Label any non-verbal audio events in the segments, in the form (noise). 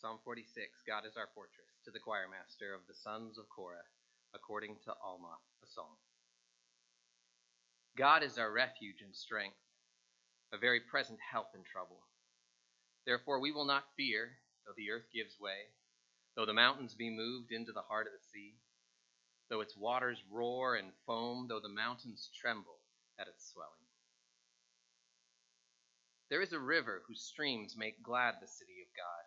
Psalm 46 God is our fortress, to the choir master of the sons of Korah, according to Alamoth, a song. God is our refuge and strength, a very present help in trouble. Therefore we will not fear, though the earth gives way, though the mountains be moved into the heart of the sea, though its waters roar and foam, though the mountains tremble at its swelling. There is a river whose streams make glad the city of God,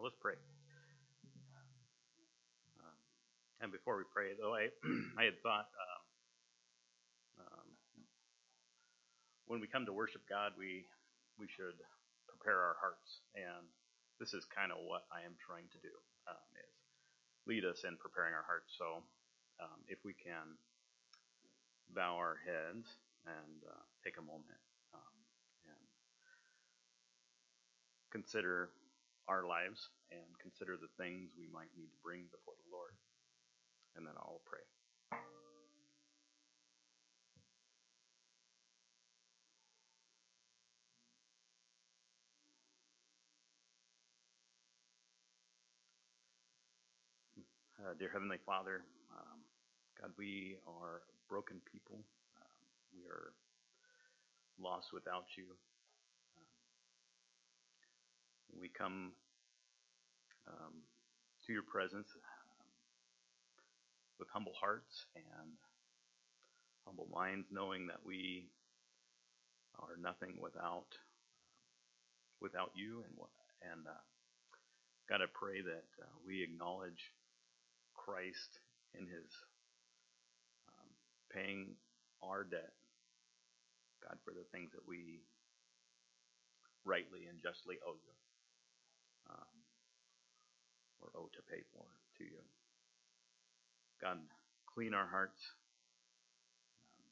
Let's pray. Um, and before we pray, though, I (clears throat) I had thought um, um, when we come to worship God, we we should prepare our hearts, and this is kind of what I am trying to do um, is lead us in preparing our hearts. So, um, if we can bow our heads and uh, take a moment and consider our lives and consider the things we might need to bring before the Lord. And then I'll pray. Uh, dear Heavenly Father, um, God, we are broken people. Um, we are lost without you. We come um, to your presence um, with humble hearts and humble minds, knowing that we are nothing without without you. And and uh, God, I pray that uh, we acknowledge Christ in His um, paying our debt, God, for the things that we rightly and justly owe you. Or owe to pay for to you. God, clean our hearts. Um,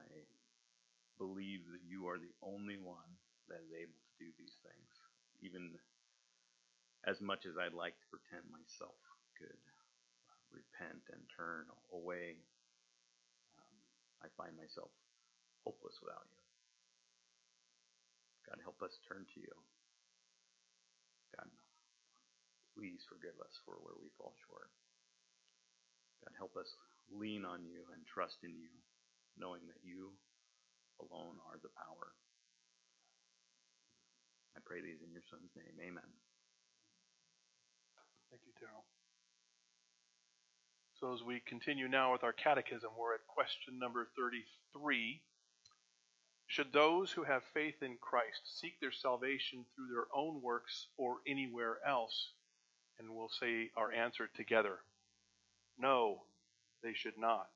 I believe that you are the only one that is able to do these things, even as much as I'd like to pretend myself could repent and turn away. Um, I find myself hopeless without you. God, help us turn to you. God, please forgive us for where we fall short. God, help us lean on you and trust in you, knowing that you alone are the power. I pray these in your Son's name. Amen. Thank you, Daryl. So, as we continue now with our catechism, we're at question number 33. Should those who have faith in Christ seek their salvation through their own works or anywhere else? And we'll say our answer together. No, they should not.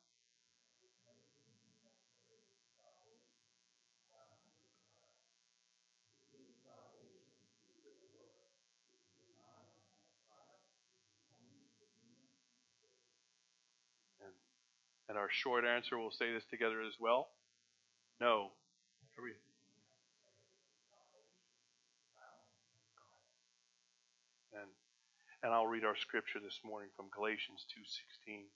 And, and our short answer, we'll say this together as well. No and and I'll read our scripture this morning from Galatians 2:16.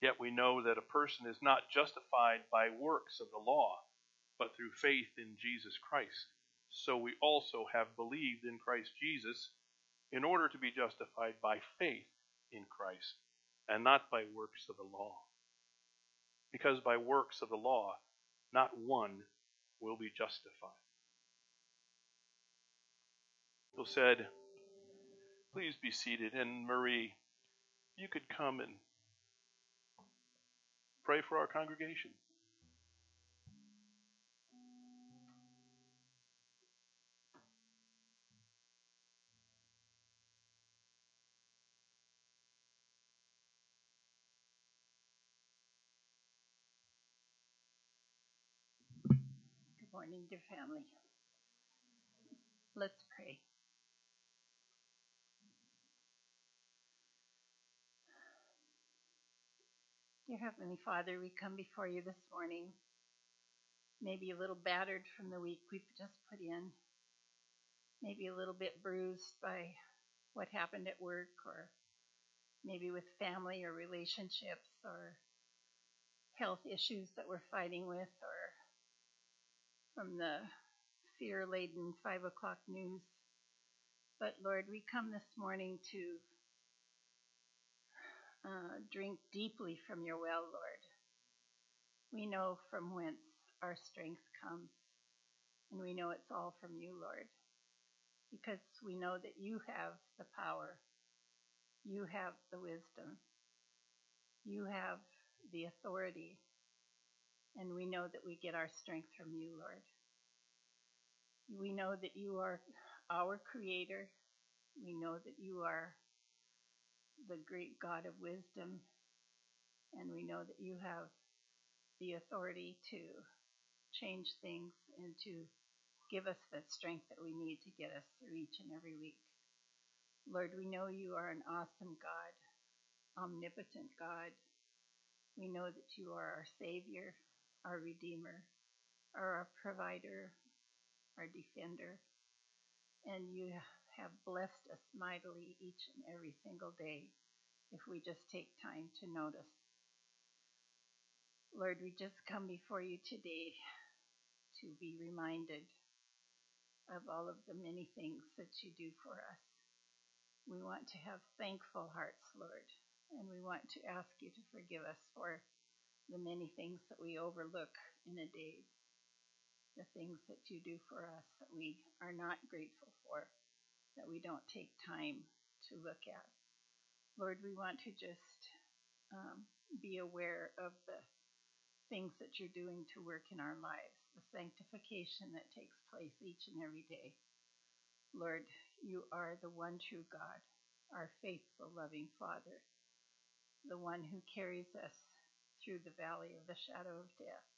Yet we know that a person is not justified by works of the law, but through faith in Jesus Christ. So we also have believed in Christ Jesus in order to be justified by faith in Christ and not by works of the law. Because by works of the law, not one will be justified. Bill said, Please be seated. And Marie, you could come and pray for our congregation. Good morning, dear family. Let's pray. Dear Heavenly Father, we come before you this morning, maybe a little battered from the week we've just put in, maybe a little bit bruised by what happened at work, or maybe with family or relationships, or health issues that we're fighting with, or from the fear laden five o'clock news. But Lord, we come this morning to uh, drink deeply from your well, Lord. We know from whence our strength comes, and we know it's all from you, Lord, because we know that you have the power, you have the wisdom, you have the authority, and we know that we get our strength from you, Lord. We know that you are our creator. We know that you are the great God of wisdom. And we know that you have the authority to change things and to give us the strength that we need to get us through each and every week. Lord, we know you are an awesome God, omnipotent God. We know that you are our Savior, our Redeemer, our provider, our defender, and you have blessed us mightily each and every single day if we just take time to notice. Lord, we just come before you today to be reminded of all of the many things that you do for us. We want to have thankful hearts, Lord, and we want to ask you to forgive us for the many things that we overlook in a day, the things that you do for us that we are not grateful for, that we don't take time to look at. Lord, we want to just um, be aware of the things that you're doing to work in our lives, the sanctification that takes place each and every day. Lord, you are the one true God, our faithful, loving Father, the one who carries us through the valley of the shadow of death,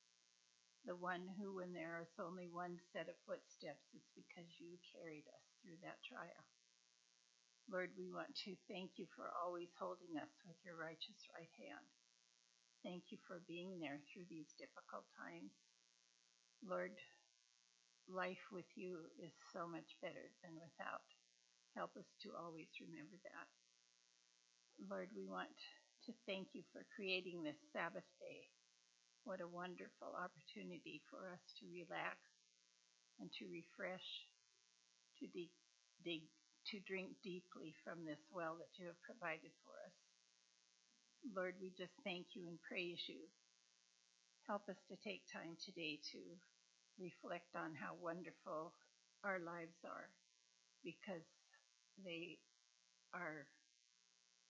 the one who, when there is only one set of footsteps, it's because you carried us through that trial. Lord, we want to thank you for always holding us with your righteous right hand. Thank you for being there through these difficult times. Lord, life with you is so much better than without. Help us to always remember that. Lord, we want to thank you for creating this Sabbath day. What a wonderful opportunity for us to relax and to refresh, to dig, dig to drink deeply from this well that you have provided for us. Lord, we just thank you and praise you. Help us to take time today to reflect on how wonderful our lives are because they are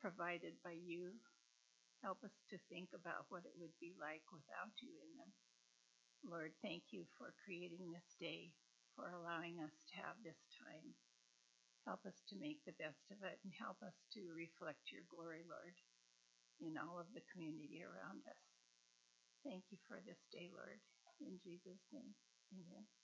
provided by you. Help us to think about what it would be like without you in them. Lord, thank you for creating this day, for allowing us to have this time. Help us to make the best of it and help us to reflect your glory, Lord, in all of the community around us. Thank you for this day, Lord. In Jesus' name, amen.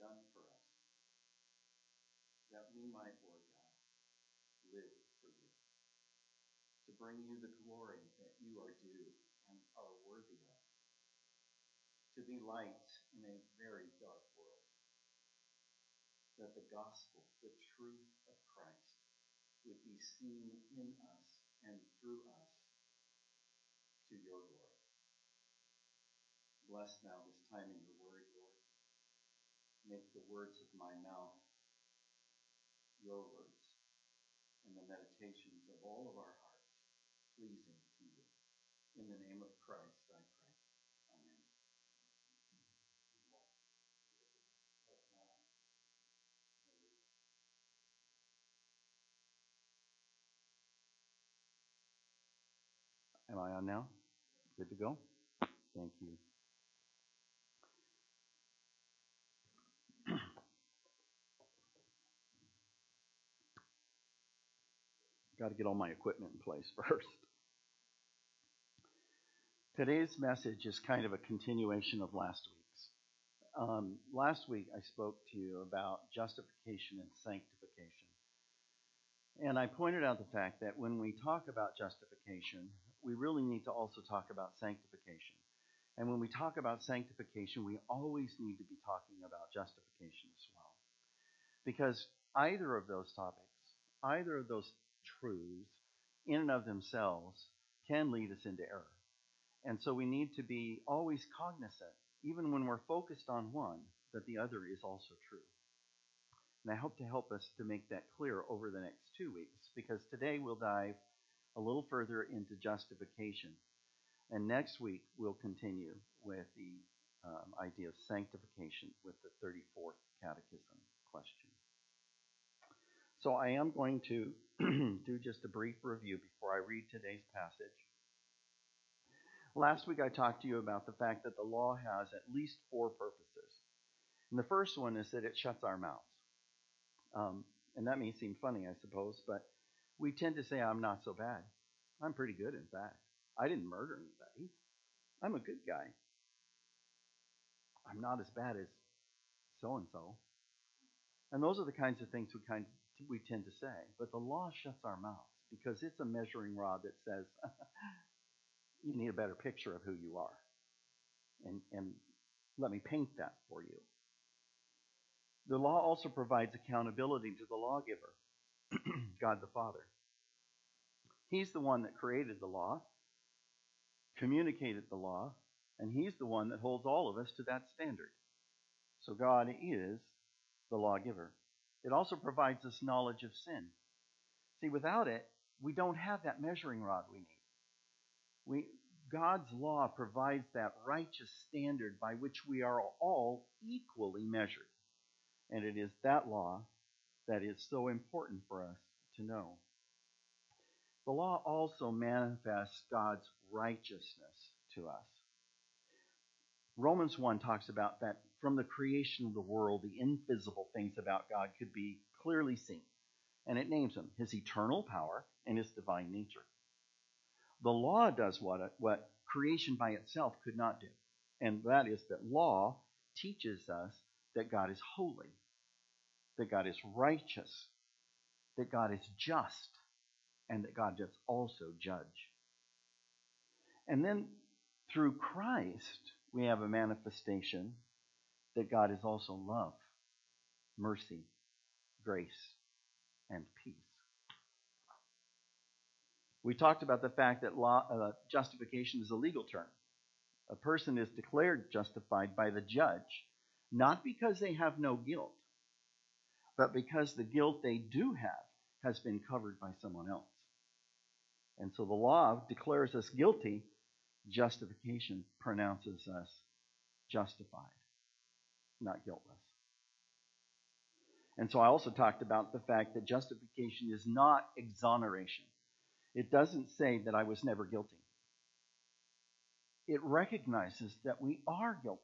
Done for us, that we might, Lord God, live for you, to bring you the glory that you are due and are worthy of, to be light in a very dark world, that the gospel, the truth of Christ, would be seen in us and through us to your glory. Bless now this time in your. Make the words of my mouth your words and the meditations of all of our hearts pleasing to you. In the name of Christ, I pray. Amen. Am I on now? Good to go? Thank you. Got to get all my equipment in place (laughs) first. Today's message is kind of a continuation of last week's. Um, last week I spoke to you about justification and sanctification. And I pointed out the fact that when we talk about justification, we really need to also talk about sanctification. And when we talk about sanctification, we always need to be talking about justification as well. Because either of those topics, either of those truths, in and of themselves, can lead us into error. And so we need to be always cognizant, even when we're focused on one, that the other is also true. And I hope to help us to make that clear over the next two weeks, because today we'll dive a little further into justification. And next week we'll continue with the um, idea of sanctification with the 34th Catechism question. So I am going to (clears throat) do just a brief review before I read today's passage. Last week I talked to you about the fact that the law has at least four purposes. And the first one is that it shuts our mouths. Um, and that may seem funny, I suppose, but we tend to say, I'm not so bad. I'm pretty good, in fact. I didn't murder anybody. I'm a good guy. I'm not as bad as so and so. And those are the kinds of things we kind of, we tend to say. But the law shuts our mouths because it's a measuring rod that says (laughs) you need a better picture of who you are. And and let me paint that for you. The law also provides accountability to the lawgiver, (clears throat) God the Father. He's the one that created the law, communicated the law, and He's the one that holds all of us to that standard. So God is the lawgiver. It also provides us knowledge of sin. See, without it, we don't have that measuring rod we need. We, God's law provides that righteous standard by which we are all equally measured. And it is that law that is so important for us to know. The law also manifests God's righteousness to us. Romans 1 talks about that from the creation of the world, the invisible things about God could be clearly seen. And it names them his eternal power and his divine nature. The law does what, what creation by itself could not do. And that is that law teaches us that God is holy, that God is righteous, that God is just, and that God does also judge. And then through Christ, we have a manifestation that God is also love, mercy, grace, and peace. We talked about the fact that law, uh, justification is a legal term. A person is declared justified by the judge, not because they have no guilt, but because the guilt they do have has been covered by someone else. And so the law declares us guilty, justification pronounces us justified, not guiltless. And so I also talked about the fact that justification is not exoneration. It doesn't say that I was never guilty. It recognizes that we are guilty.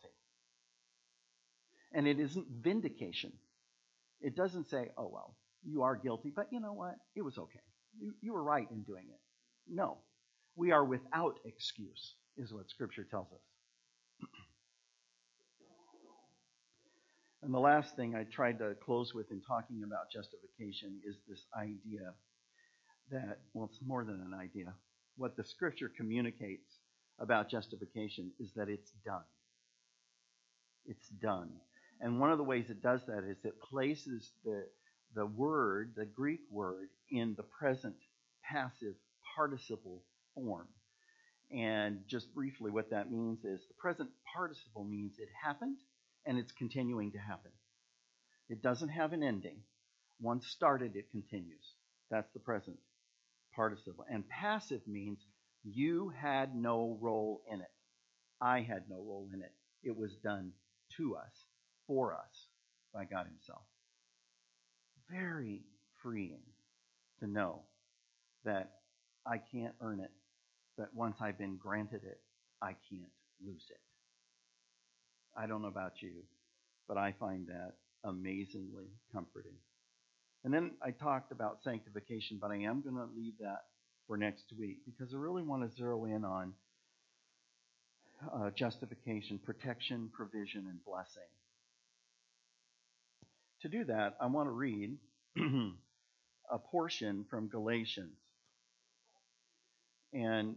And it isn't vindication. It doesn't say, oh, well, you are guilty, but you know what? It was okay. You, you were right in doing it. No. We are without excuse, is what Scripture tells us. And the last thing I tried to close with in talking about justification is this idea that, well, it's more than an idea. What the scripture communicates about justification is that it's done. It's done. And one of the ways it does that is it places the, the word, the Greek word, in the present passive participle form. And just briefly, what that means is the present participle means it happened and it's continuing to happen. It doesn't have an ending. Once started, it continues. That's the present participle. And passive means you had no role in it. I had no role in it. It was done to us, for us, by God Himself. Very freeing to know that I can't earn it, that once I've been granted it, I can't lose it. I don't know about you, but I find that amazingly comforting. And then I talked about sanctification, but I am going to leave that for next week because I really want to zero in on uh, justification, protection, provision, and blessing. To do that, I want to read (clears throat) a portion from Galatians. And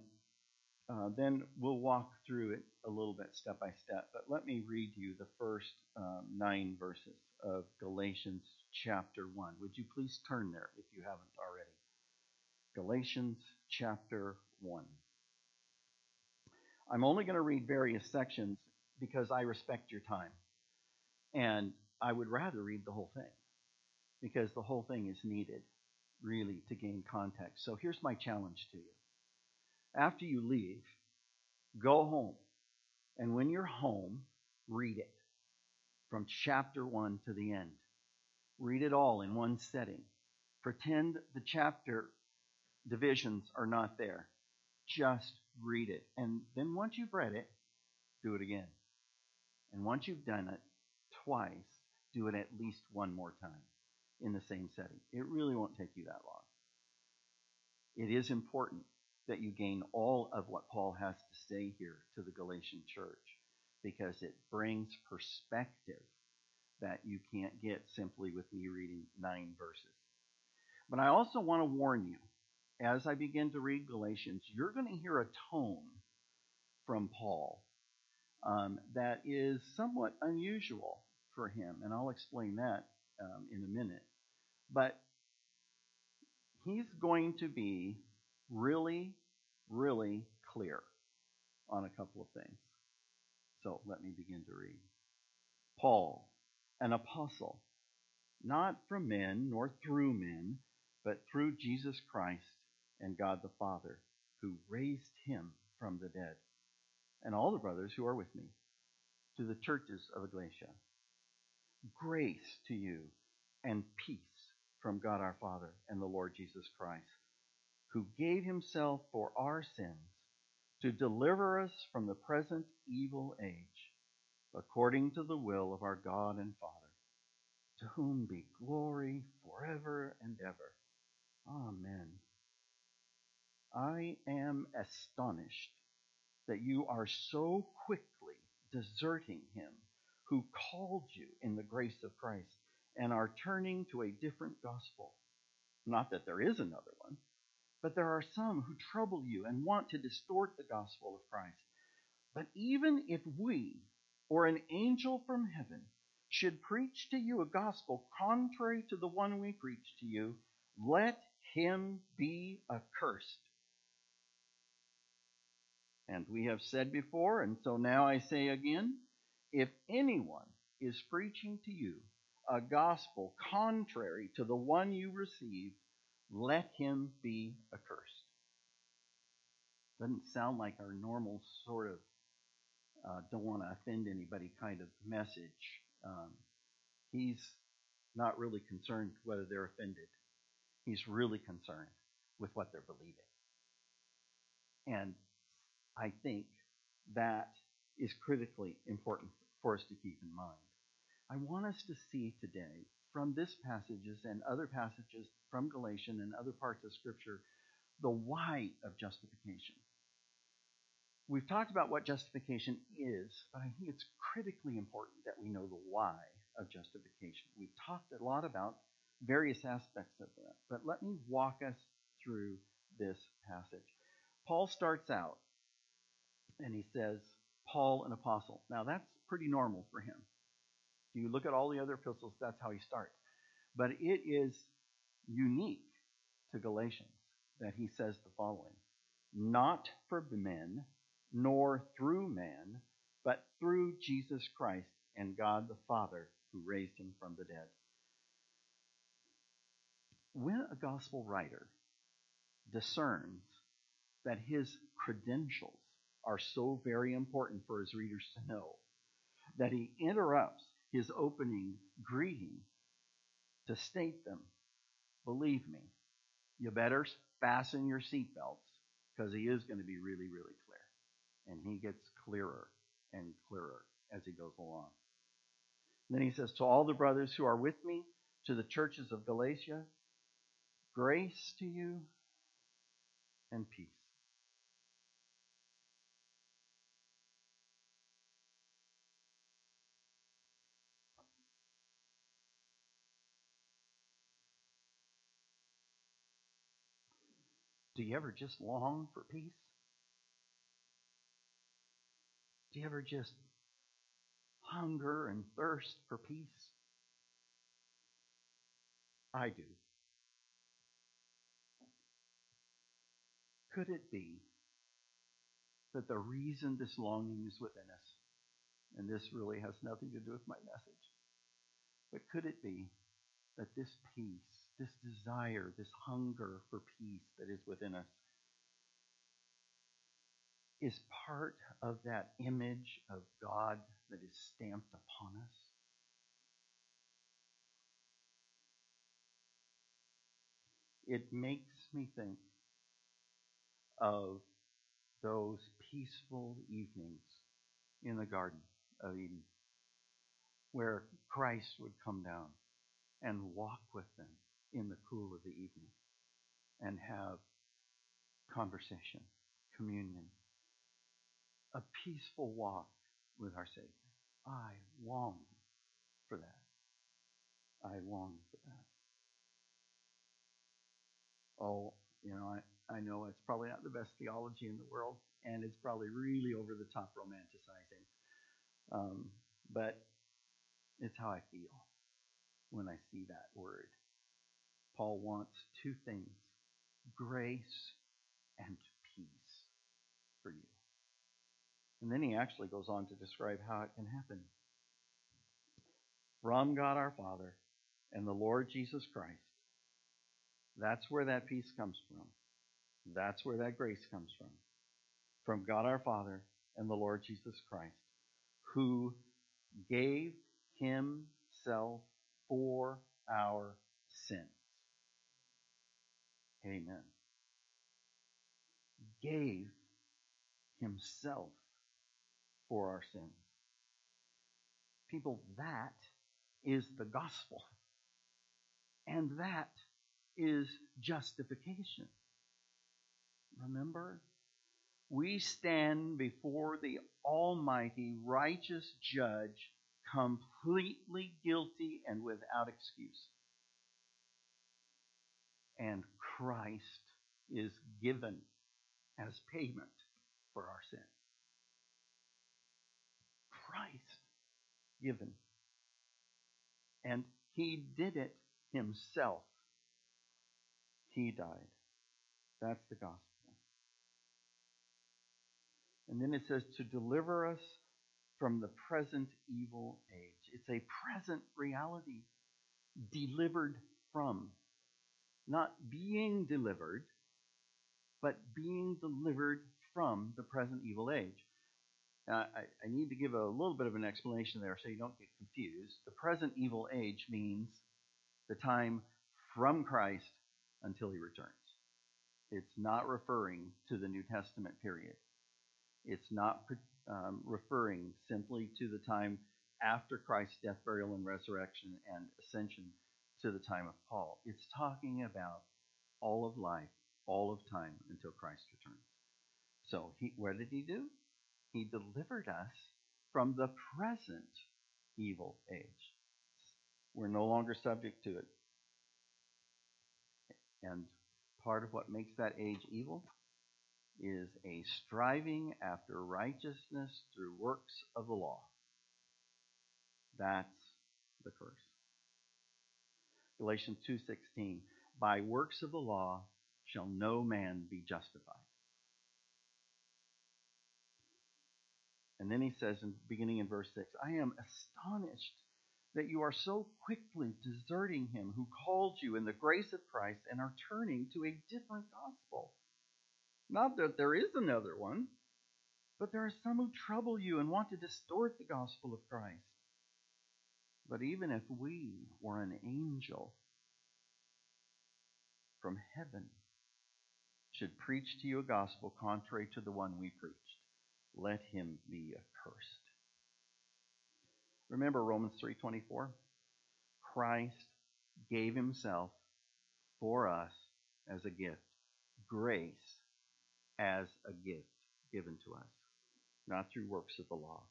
uh, then we'll walk through it a little bit step by step. But let me read you the first um, nine verses of Galatians chapter 1. Would you please turn there if you haven't already? Galatians chapter 1. I'm only going to read various sections because I respect your time. And I would rather read the whole thing because the whole thing is needed, really, to gain context. So here's my challenge to you after you leave, go home. And when you're home, read it from chapter 1 to the end. Read it all in one setting. Pretend the chapter divisions are not there. Just read it. And then once you've read it, do it again. And once you've done it twice, do it at least one more time in the same setting. It really won't take you that long. It is important that you gain all of what Paul has to say here to the Galatian church because it brings perspective that you can't get simply with me reading nine verses. But I also want to warn you, as I begin to read Galatians, you're going to hear a tone from Paul um, that is somewhat unusual for him, and I'll explain that um, in a minute. But he's going to be really, really clear on a couple of things. So let me begin to read. Paul, an apostle, not from men nor through men, but through Jesus Christ and God the Father, who raised him from the dead, and all the brothers who are with me, to the churches of Galatia. Grace to you and peace from God our Father and the Lord Jesus Christ who gave himself for our sins to deliver us from the present evil age, according to the will of our God and Father, to whom be glory forever and ever. Amen. I am astonished that you are so quickly deserting him who called you in the grace of Christ and are turning to a different gospel. Not that there is another one but there are some who trouble you and want to distort the gospel of Christ. But even if we, or an angel from heaven, should preach to you a gospel contrary to the one we preach to you, let him be accursed. And we have said before, and so now I say again if anyone is preaching to you a gospel contrary to the one you received, let him be accursed. Doesn't sound like our normal sort of uh, don't want to offend anybody kind of message. Um, he's not really concerned whether they're offended. He's really concerned with what they're believing. And I think that is critically important for us to keep in mind. I want us to see today from this passages and other passages from Galatian and other parts of Scripture the why of justification. We've talked about what justification is, but I think it's critically important that we know the why of justification. We've talked a lot about various aspects of that, but let me walk us through this passage. Paul starts out and he says, Paul, an apostle. Now, that's pretty normal for him. You look at all the other epistles, that's how he starts. But it is unique to Galatians that he says the following Not for men, nor through man, but through Jesus Christ and God the Father who raised him from the dead. When a gospel writer discerns that his credentials are so very important for his readers to know that he interrupts his opening greeting to state them, believe me, you better fasten your seatbelts because he is going to be really, really clear. And he gets clearer and clearer as he goes along. And then he says, To all the brothers who are with me, to the churches of Galatia, grace to you and peace. Do you ever just long for peace? Do you ever just hunger and thirst for peace? I do. Could it be that the reason this longing is within us, and this really has nothing to do with my message, but could it be that this peace, this desire, this hunger for peace that is within us is part of that image of God that is stamped upon us? It makes me think of those peaceful evenings in the Garden of Eden where Christ would come down and walk with them in the cool of the evening and have conversation, communion, a peaceful walk with our Savior. I long for that. I long for that. Oh, you know, I, I know it's probably not the best theology in the world, and it's probably really over the top romanticizing. Um, but it's how I feel when I see that word. Paul wants two things grace and peace for you. And then he actually goes on to describe how it can happen. From God our Father and the Lord Jesus Christ. That's where that peace comes from. That's where that grace comes from. From God our Father and the Lord Jesus Christ, who gave himself for our sins. Amen. Gave himself for our sins. People, that is the gospel. And that is justification. Remember? We stand before the Almighty, righteous Judge, completely guilty and without excuse. And Christ is given as payment for our sin. Christ given. And he did it himself. He died. That's the gospel. And then it says to deliver us from the present evil age. It's a present reality delivered from. Not being delivered, but being delivered from the present evil age. Now, I, I need to give a little bit of an explanation there so you don't get confused. The present evil age means the time from Christ until he returns. It's not referring to the New Testament period. It's not um, referring simply to the time after Christ's death, burial, and resurrection and ascension to the time of Paul. It's talking about all of life, all of time until Christ returns. So, he, what did he do? He delivered us from the present evil age. We're no longer subject to it. And part of what makes that age evil is a striving after righteousness through works of the law. That's the curse. Galatians 2:16 By works of the law shall no man be justified. And then he says in beginning in verse 6, I am astonished that you are so quickly deserting him who called you in the grace of Christ and are turning to a different gospel. Not that there is another one, but there are some who trouble you and want to distort the gospel of Christ. But even if we were an angel from heaven should preach to you a gospel contrary to the one we preached, let him be accursed. Remember Romans 3:24? Christ gave himself for us as a gift, grace as a gift given to us, not through works of the law.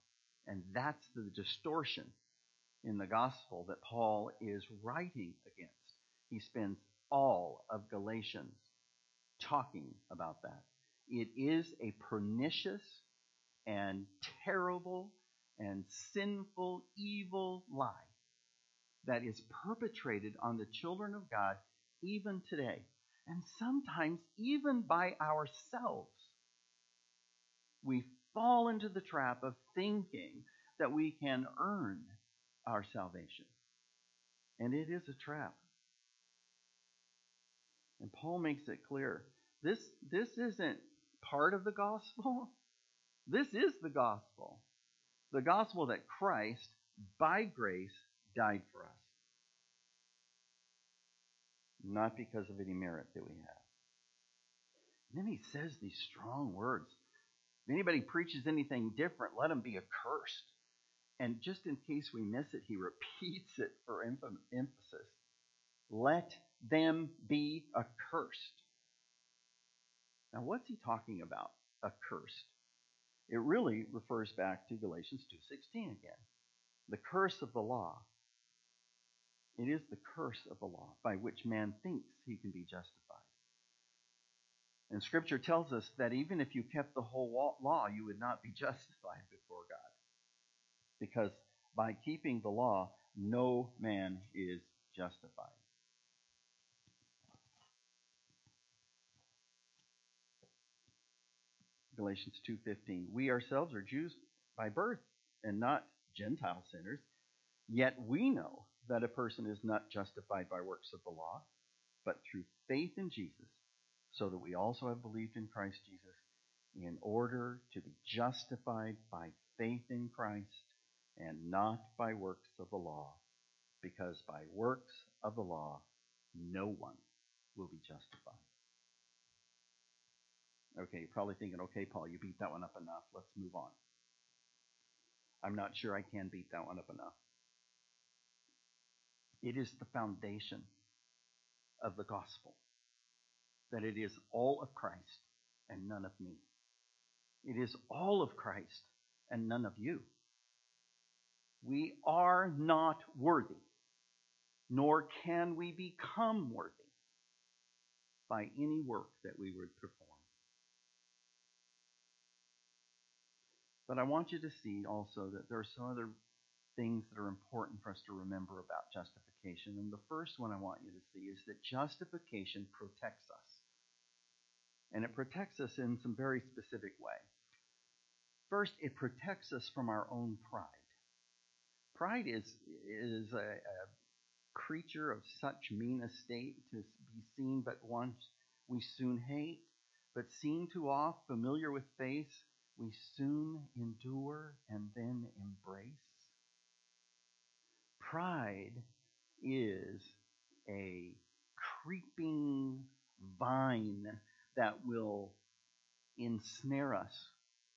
And that's the distortion in the gospel that Paul is writing against. He spends all of Galatians talking about that. It is a pernicious and terrible and sinful, evil lie that is perpetrated on the children of God even today, and sometimes even by ourselves. We fall into the trap of thinking that we can earn our salvation. And it is a trap. And Paul makes it clear this, this isn't part of the gospel. (laughs) This is the gospel. The gospel that Christ, by grace, died for us. Not because of any merit that we have. And then he says these strong words. If anybody preaches anything different, let him be accursed. And just in case we miss it, he repeats it for emphasis. Let them be accursed. Now, what's he talking about? Accursed. It really refers back to Galatians 2:16 again. The curse of the law. It is the curse of the law by which man thinks he can be justified. And scripture tells us that even if you kept the whole law, you would not be (laughs) justified before God. Because by keeping the law, no man is justified. Galatians 2:15. We ourselves are Jews by birth and not Gentile sinners, yet we know that a person is not justified by works of the law, but through faith in Jesus, so that we also have believed in Christ Jesus in order to be justified by faith in Christ and not by works of the law, because by works of the law no one will be justified. Okay, you're probably thinking, okay, Paul, you beat that one up enough. Let's move on. I'm not sure I can beat that one up enough. It is the foundation of the gospel that it is all of Christ and none of me. It is all of Christ and none of you. We are not worthy, nor can we become worthy by any work that we would perform. But I want you to see also that there are some other things that are important for us to remember about justification. And the first one I want you to see is that justification protects us. And it protects us in some very specific way. First, it protects us from our own pride. Pride is, is a, a creature of such mean estate to be seen but once we soon hate, but seen too oft, familiar with face, we soon endure and then embrace. Pride is a creeping vine that will ensnare us,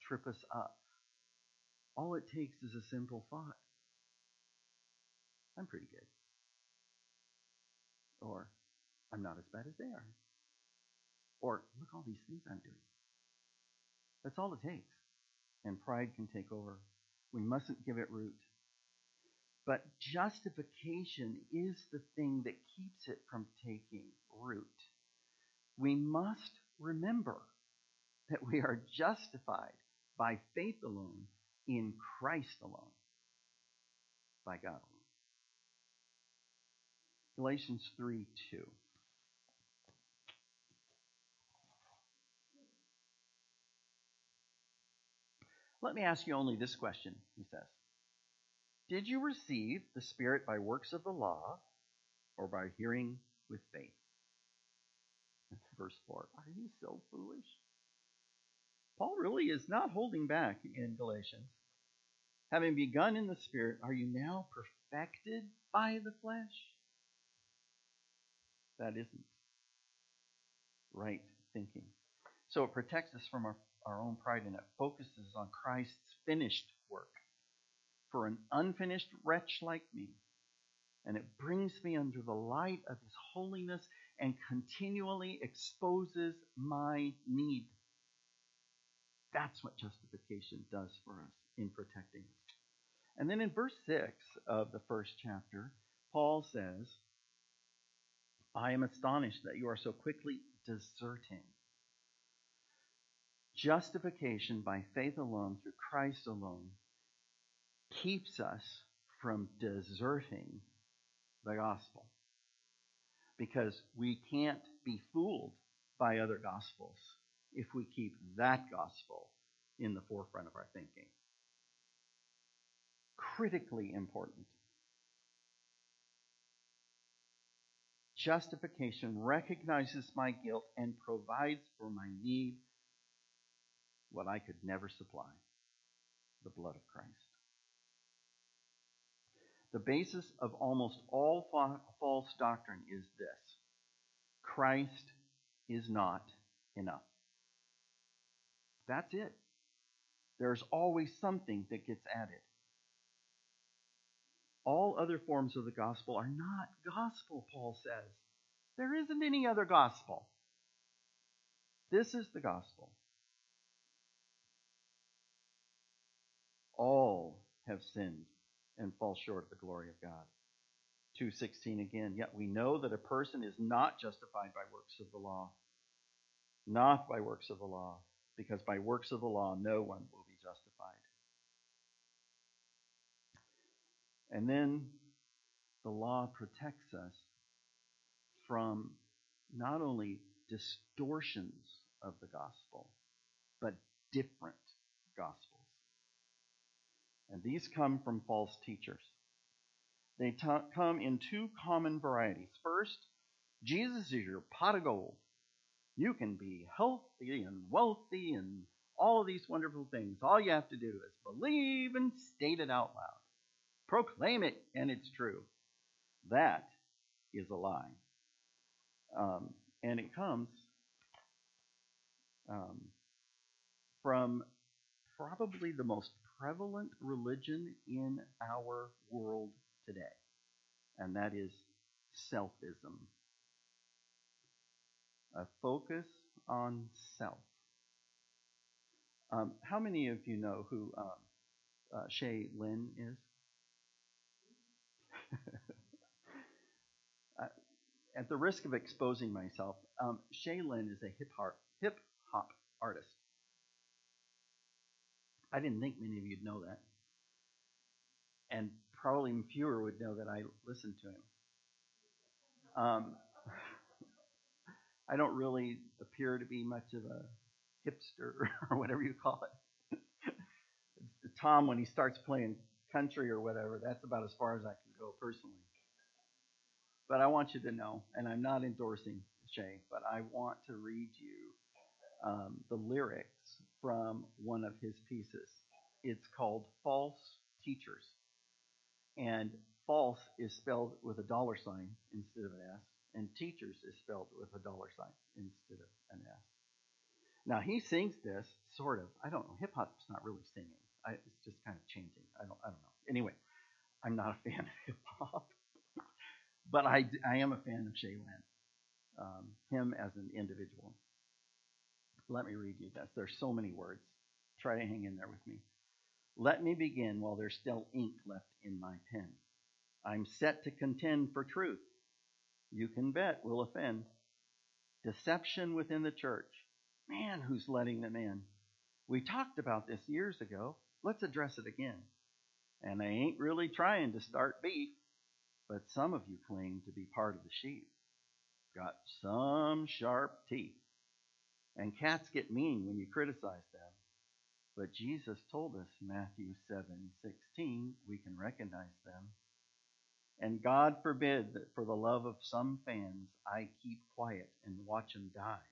trip us up. All it takes is a simple thought. I'm pretty good. Or, I'm not as bad as they are. Or, look all these things I'm doing. That's all it takes. And pride can take over. We mustn't give it root. But justification is the thing that keeps it from taking root. We must remember that we are justified by faith alone in Christ alone, by God alone. Galatians 3 2. Let me ask you only this question, he says. Did you receive the Spirit by works of the law or by hearing with faith? Verse 4. Are you so foolish? Paul really is not holding back in Galatians. Having begun in the Spirit, are you now perfected by the flesh? That isn't right thinking. So it protects us from our, our own pride and it focuses on Christ's finished work for an unfinished wretch like me. And it brings me under the light of his holiness and continually exposes my need. That's what justification does for us in protecting us. And then in verse 6 of the first chapter, Paul says, I am astonished that you are so quickly deserting. Justification by faith alone, through Christ alone, keeps us from deserting the gospel. Because we can't be fooled by other gospels if we keep that gospel in the forefront of our thinking. Critically important. Justification recognizes my guilt and provides for my need what I could never supply the blood of Christ. The basis of almost all fa- false doctrine is this Christ is not enough. That's it. There's always something that gets added. All other forms of the gospel are not gospel, Paul says. There isn't any other gospel. This is the gospel. All have sinned and fall short of the glory of God. 2:16 again, yet we know that a person is not justified by works of the law, not by works of the law, because by works of the law no one will be justified. And then the law protects us from not only distortions of the gospel, but different gospels. And these come from false teachers. They come in two common varieties. First, Jesus is your pot of gold. You can be healthy and wealthy and all of these wonderful things. All you have to do is believe and state it out loud. Proclaim it, and it's true. That is a lie. Um, and it comes um, from probably the most prevalent religion in our world today, and that is selfism. A focus on self. Um, how many of you know who um, uh, Shai Linne is? (laughs) uh, at the risk of exposing myself, um, Shai Linne is a hip hop, hip hop artist. I didn't think many of you'd know that. And probably fewer would know that I listened to him. Um, (laughs) I don't really appear to be much of a hipster (laughs) or whatever you call it. Tom, when he starts playing country or whatever, that's about as far as I personally. But I want you to know, and I'm not endorsing Shai, but I want to read you um, the lyrics from one of his pieces. It's called False Teachers. And false is spelled with a dollar sign instead of an S, and teachers is spelled with a dollar sign instead of an S. Now he sings this sort of. I don't know. Hip hop's not really singing. I, it's just kind of changing. I don't. I don't know. Anyway, I'm not a (laughs) fan of hip hop, but I, I am a fan of Shai Linne, um, him as an individual. Let me read you this. There's so many words. Try to hang in there with me. Let me begin while there's still ink left in my pen. I'm set to contend for truth. You can bet we'll offend. Deception within the church. Man, who's letting them in? We talked about this years ago. Let's address it again. And I ain't really trying to start beef, but some of you claim to be part of the sheep. Got some sharp teeth. And cats get mean when you criticize them. But Jesus told us, Matthew 7 16, we can recognize them. And God forbid that for the love of some fans, I keep quiet and watch them die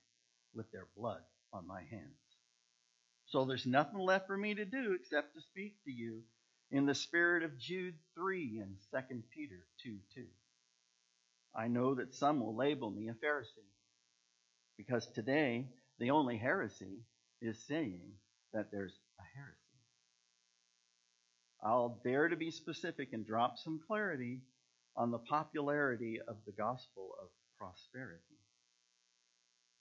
with their blood on my hands. So there's nothing left for me to do except to speak to you in the spirit of Jude 3 and 2 Peter 2 2. I know that some will label me a Pharisee because today the only heresy is saying that there's a heresy. I'll dare to be specific and drop some clarity on the popularity of the gospel of prosperity.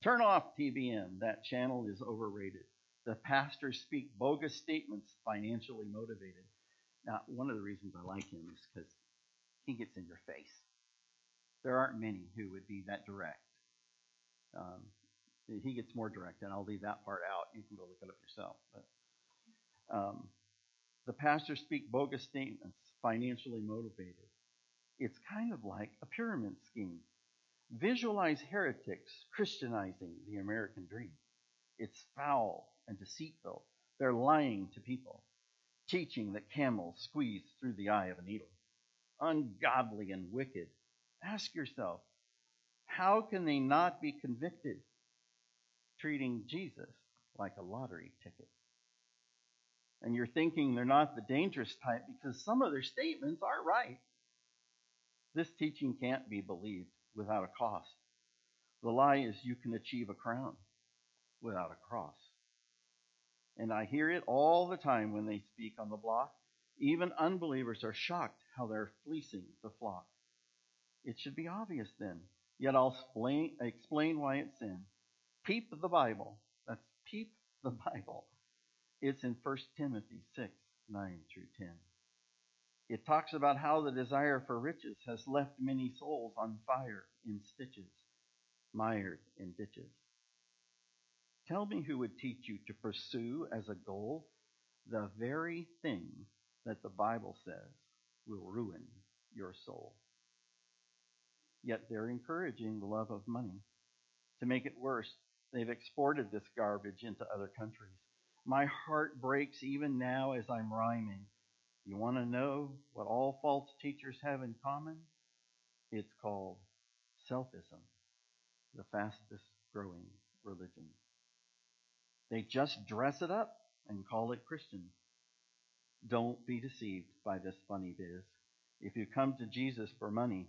Turn off TBN. That channel is overrated. The pastors speak bogus statements, financially motivated. Now, one of the reasons I like him is because he gets in your face. There aren't many who would be that direct. Um, he gets more direct, and I'll leave that part out. You can go look it up yourself. But um, the pastors speak bogus statements, financially motivated. It's kind of like a pyramid scheme. Visualize heretics Christianizing the American dream. It's foul and deceitful. They're lying to people, teaching that camels squeeze through the eye of a needle. Ungodly and wicked. Ask yourself, how can they not be convicted? Treating Jesus like a lottery ticket. And you're thinking they're not the dangerous type because some of their statements are right. This teaching can't be believed without a cost. The lie is you can achieve a crown without a cross. And I hear it all the time when they speak on the block. Even unbelievers are shocked how they're fleecing the flock. It should be obvious then. Yet I'll explain, explain why it's sin. Peep the Bible. That's peep the (laughs) Bible. It's in 1 Timothy 6, 9 through 10. It talks about how the desire for riches has left many souls on fire in stitches, mired in ditches. Tell me who would teach you to pursue as a goal the very thing that the Bible says will ruin your soul. Yet they're encouraging the love of money. To make it worse, they've exported this garbage into other countries. My heart breaks even now as I'm rhyming. You want to know what all false teachers have in common? It's called selfism, the fastest growing religion. They just dress it up and call it Christian. Don't be deceived by this funny biz. If you come to Jesus for money,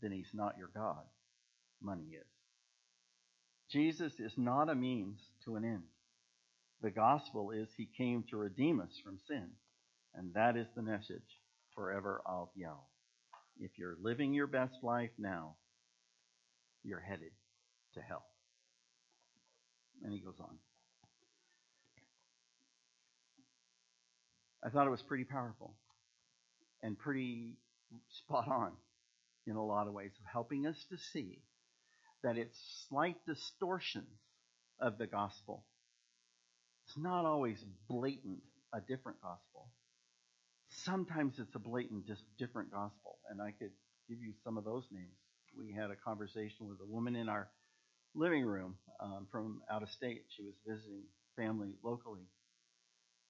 then he's not your God. Money is. Jesus is not a means to an end. The gospel is he came to redeem us from sin. And that is the message forever I'll yell. If you're living your best life now, you're headed to hell. And he goes on. I thought it was pretty powerful and pretty spot on in a lot of ways of helping us to see that it's slight distortions of the gospel. It's not always blatant, a different gospel. Sometimes it's a blatant, just different gospel. And I could give you some of those names. We had a conversation with a woman in our living room um, from out of state. She was visiting family locally.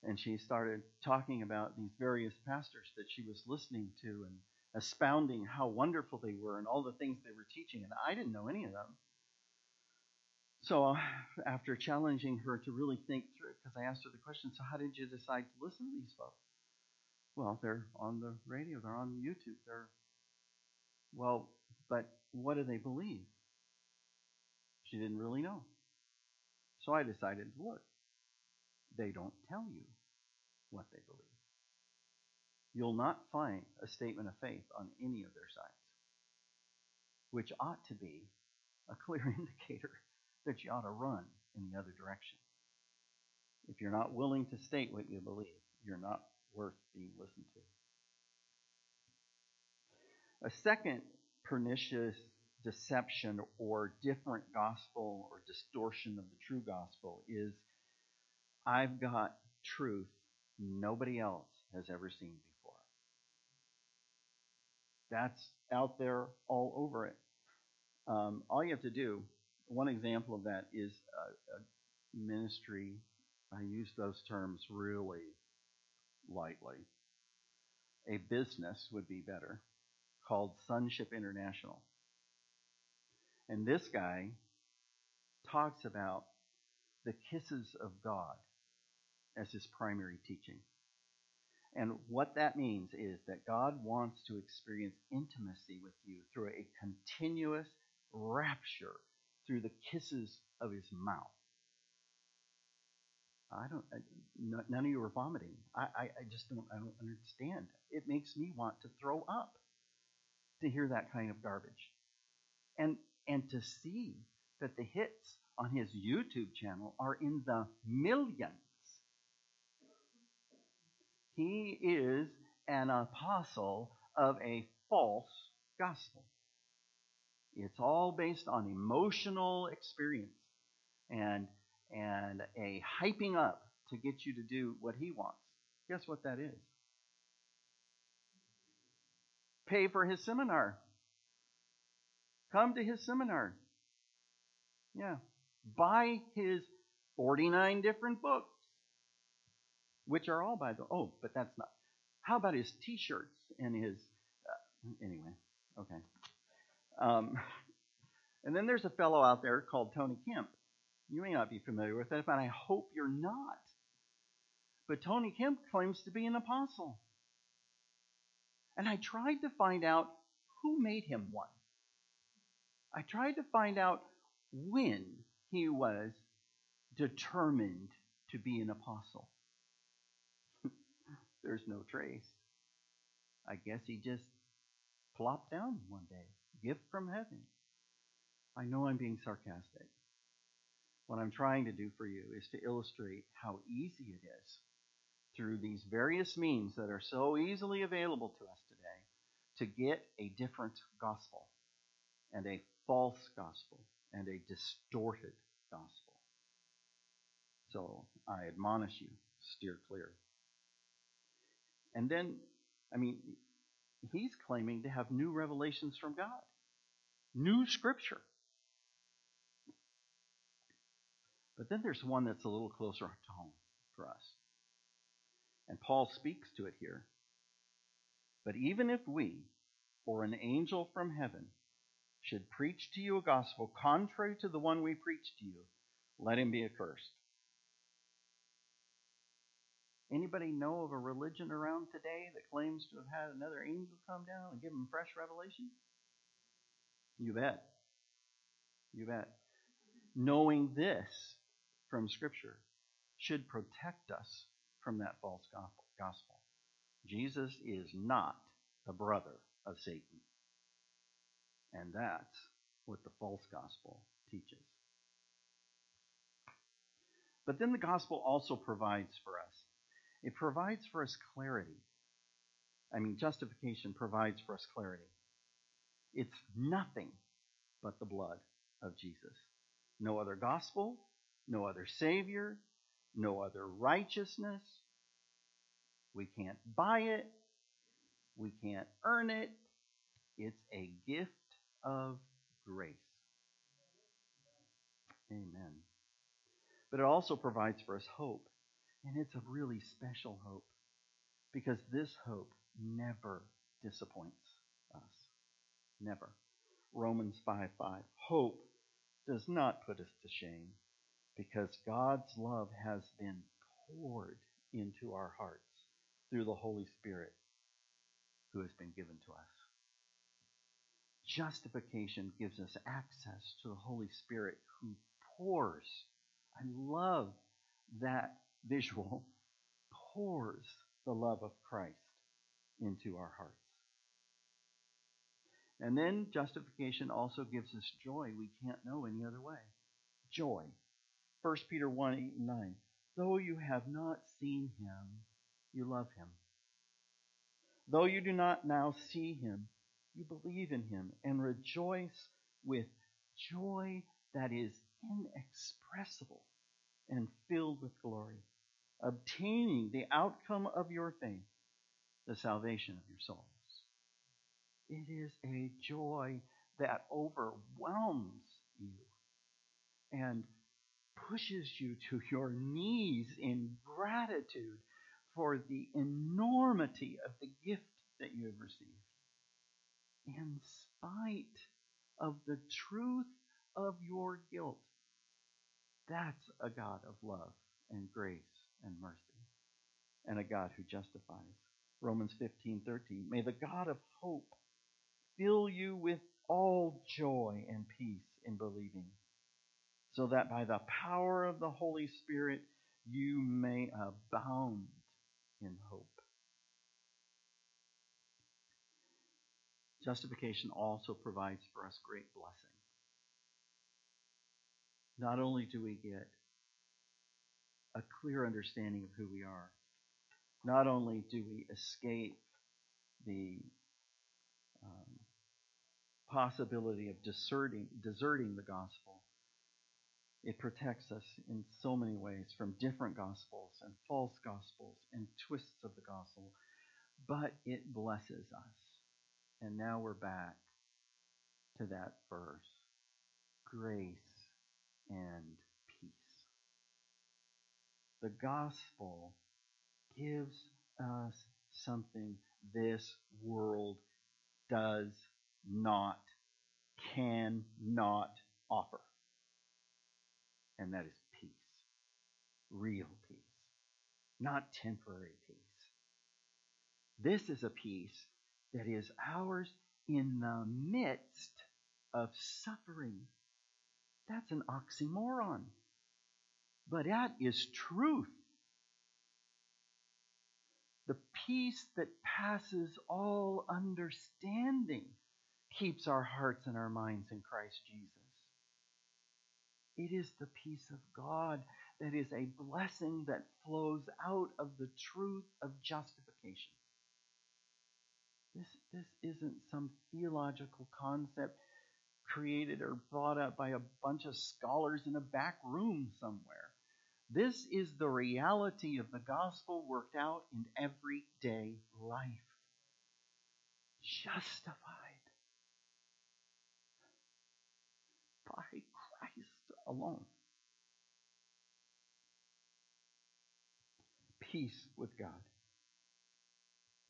And she started talking about these various pastors that she was listening to and expounding how wonderful they were and all the things they were teaching. And I didn't know any of them. So after challenging her to really think through because I asked her the question, so how did you decide to listen to these folks? Well, they're on the radio, they're on YouTube, they're well, but what do they believe? She didn't really know. So I decided to look. They don't tell you what they believe. You'll not find a statement of faith on any of their sites, which ought to be a clear (laughs) indicator that you ought to run in the other direction. If you're not willing to state what you believe, you're not worth being listened to. A second pernicious deception or different gospel or distortion of the true gospel is I've got truth nobody else has ever seen before. That's out there all over it. Um, all you have to do, one example of that is a, a ministry. I use those terms really lightly. A business would be better called Sonship International. And this guy talks about the kisses of God as his primary teaching. And what that means is that God wants to experience intimacy with you through a continuous rapture through the kisses of his mouth. I don't. None of you are vomiting. I, I, I just don't. I don't understand. It makes me want to throw up to hear that kind of garbage, and and to see that the hits on his YouTube channel are in the millions. He is an apostle of a false gospel. It's all based on emotional experience and and a hyping up to get you to do what he wants. Guess what that is? Pay for his seminar. Come to his seminar. Yeah. Buy his 49 different books, which are all by the. Oh, but that's not. How about his t shirts and his. Uh, anyway, okay. Um, and then there's a fellow out there called Tony Kemp. You may not be familiar with it, but I hope you're not. But Tony Kemp claims to be an apostle. And I tried to find out who made him one. I tried to find out when he was determined to be an apostle. (laughs) There's no trace. I guess he just plopped down one day. Gift from heaven. I know I'm being sarcastic. What I'm trying to do for you is to illustrate how easy it is through these various means that are so easily available to us today to get a different gospel and a false gospel and a distorted gospel. So I admonish you, steer clear. And then, I mean, he's claiming to have new revelations from God, new scripture. But then there's one that's a little closer to home for us. And Paul speaks to it here. But even if we, or an angel from heaven, should preach to you a gospel contrary to the one we preach to you, let him be accursed. Anybody know of a religion around today that claims to have had another angel come down and give them fresh revelation? You bet. You bet. Knowing this from Scripture should protect us from that false gospel. Jesus is not the brother of Satan. And that's what the false gospel teaches. But then the gospel also provides for us. It provides for us clarity. I mean, justification provides for us clarity. It's nothing but the blood of Jesus. No other gospel, no other Savior, no other righteousness. We can't buy it. We can't earn it. It's a gift of grace. Amen. But it also provides for us hope. And it's a really special hope because this hope never disappoints us. Never. Romans 5 5. Hope does not put us to shame because God's love has been poured into our hearts through the Holy Spirit who has been given to us. Justification gives us access to the Holy Spirit who pours. I love that visual. Pours the love of Christ into our hearts. And then justification also gives us joy we can't know any other way. Joy. 1 Peter 1 8 and 9. Though you have not seen him, you love him. Though you do not now see him, you believe in him and rejoice with joy that is inexpressible and filled with glory, obtaining the outcome of your faith, the salvation of your souls. It is a joy that overwhelms you and pushes you to your knees in gratitude for the enormity of the gift that you have received. In spite of the truth of your guilt, that's a God of love and grace and mercy, and a God who justifies. Romans 15:13. May the God of hope fill you with all joy and peace in believing, so that by the power of the Holy Spirit you may abound in hope. Justification also provides for us great blessing. Not only do we get a clear understanding of who we are, not only do we escape the um, possibility of deserting, deserting the gospel, it protects us in so many ways from different gospels and false gospels and twists of the gospel, but it blesses us. And now we're back to that verse grace and peace. The gospel gives us something this world does not, cannot offer. And that is peace. Real peace. Not temporary peace. This is a peace that is ours in the midst of suffering. That's an oxymoron. But that is truth. The peace that passes all understanding keeps our hearts and our minds in Christ Jesus. It is the peace of God that is a blessing that flows out of the truth of justification. This, isn't some theological concept created or thought up by a bunch of scholars in a back room somewhere. This is the reality of the gospel worked out in everyday life. Justified by Christ alone. Peace with God.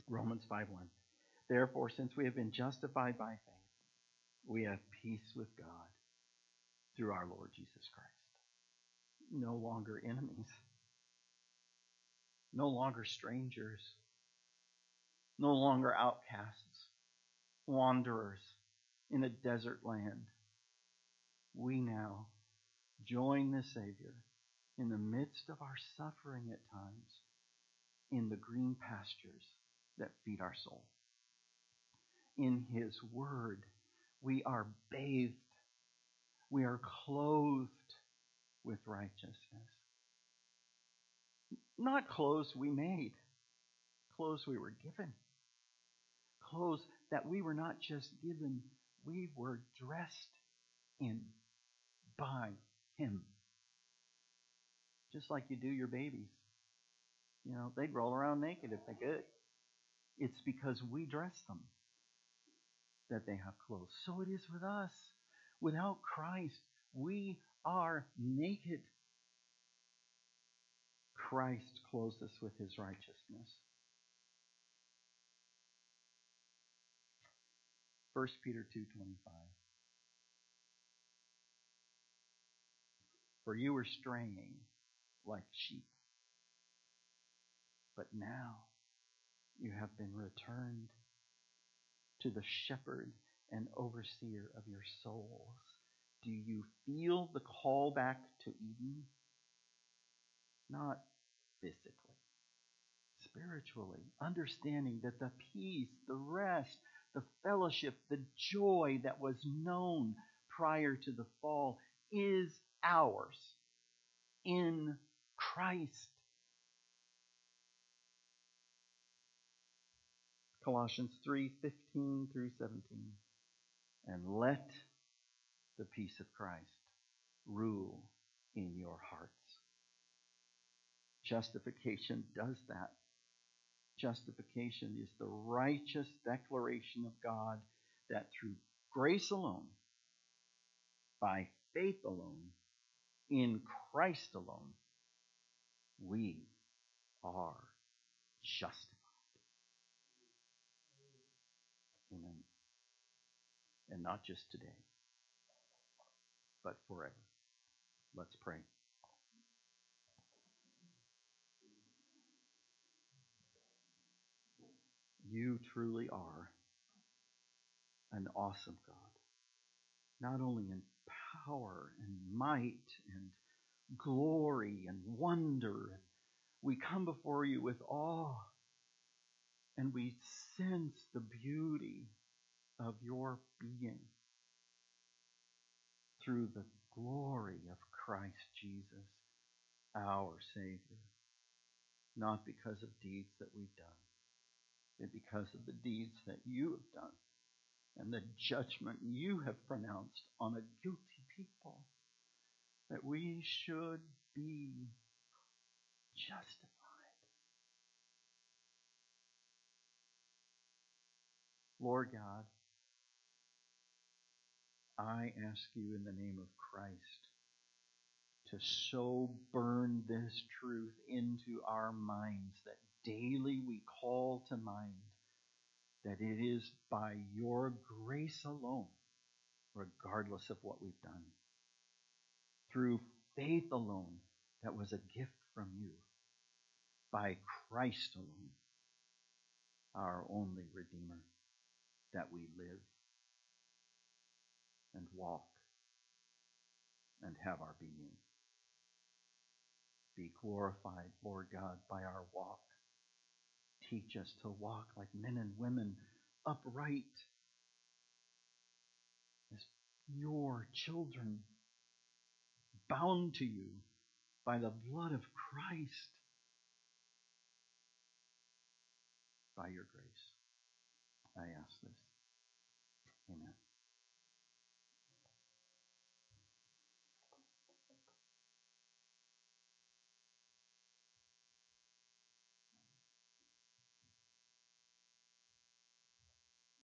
Romans 5 1. Therefore, since we have been justified by faith, we have peace with God through our Lord Jesus Christ. No longer enemies, no longer strangers, no longer outcasts, wanderers in a desert land. We now join the Savior in the midst of our suffering at times in the green pastures that feed our soul. In His Word, we are bathed, we are clothed with righteousness. Not clothes we made, clothes we were given. Clothes that we were not just given, we were dressed in by Him. Just like you do your babies. You know, they'd roll around naked if they could. It's because we dress them that they have clothes. So it is with us. Without Christ, we are naked. Christ clothes us with his righteousness. 1 Peter 2:25 For you were straying like sheep but now you have been returned to the shepherd and overseer of your souls. Do you feel the call back to Eden? Not physically, spiritually, understanding that the peace, the rest, the fellowship, the joy that was known prior to the fall is ours in Christ. Colossians 3:15 through 17. And let the peace of Christ rule in your hearts. Justification does that. Justification is the righteous declaration of God that through grace alone, by faith alone, in Christ alone, we are justified. Amen. And not just today, but forever. Let's pray. You truly are an awesome God, not only in power and might and glory and wonder. We come before you with awe and we sense the beauty of your being through the glory of Christ Jesus, our Savior, not because of deeds that we've done, but because of the deeds that you have done and the judgment you have pronounced on a guilty people, that we should be justified. Lord God, I ask you in the name of Christ to so burn this truth into our minds that daily we call to mind that it is by your grace alone, regardless of what we've done, through faith alone, that was a gift from you, by Christ alone, our only Redeemer, that we live and walk and have our being. Be glorified, Lord God, by our walk. Teach us to walk like men and women upright as your children, bound to you by the blood of Christ, by your grace.